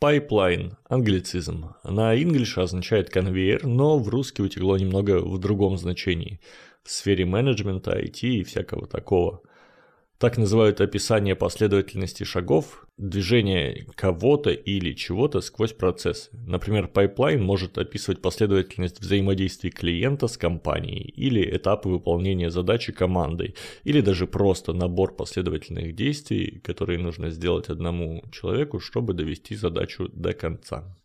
Pipeline – англицизм. На English означает конвейер, но в русский утекло немного в другом значении. В сфере менеджмента, IT и всякого такого. Так называют описание последовательности шагов, движения кого-то или чего-то сквозь процессы. Например, pipeline может описывать последовательность взаимодействия клиента с компанией или этапы выполнения задачи командой, или даже просто набор последовательных действий, которые нужно сделать одному человеку, чтобы довести задачу до конца.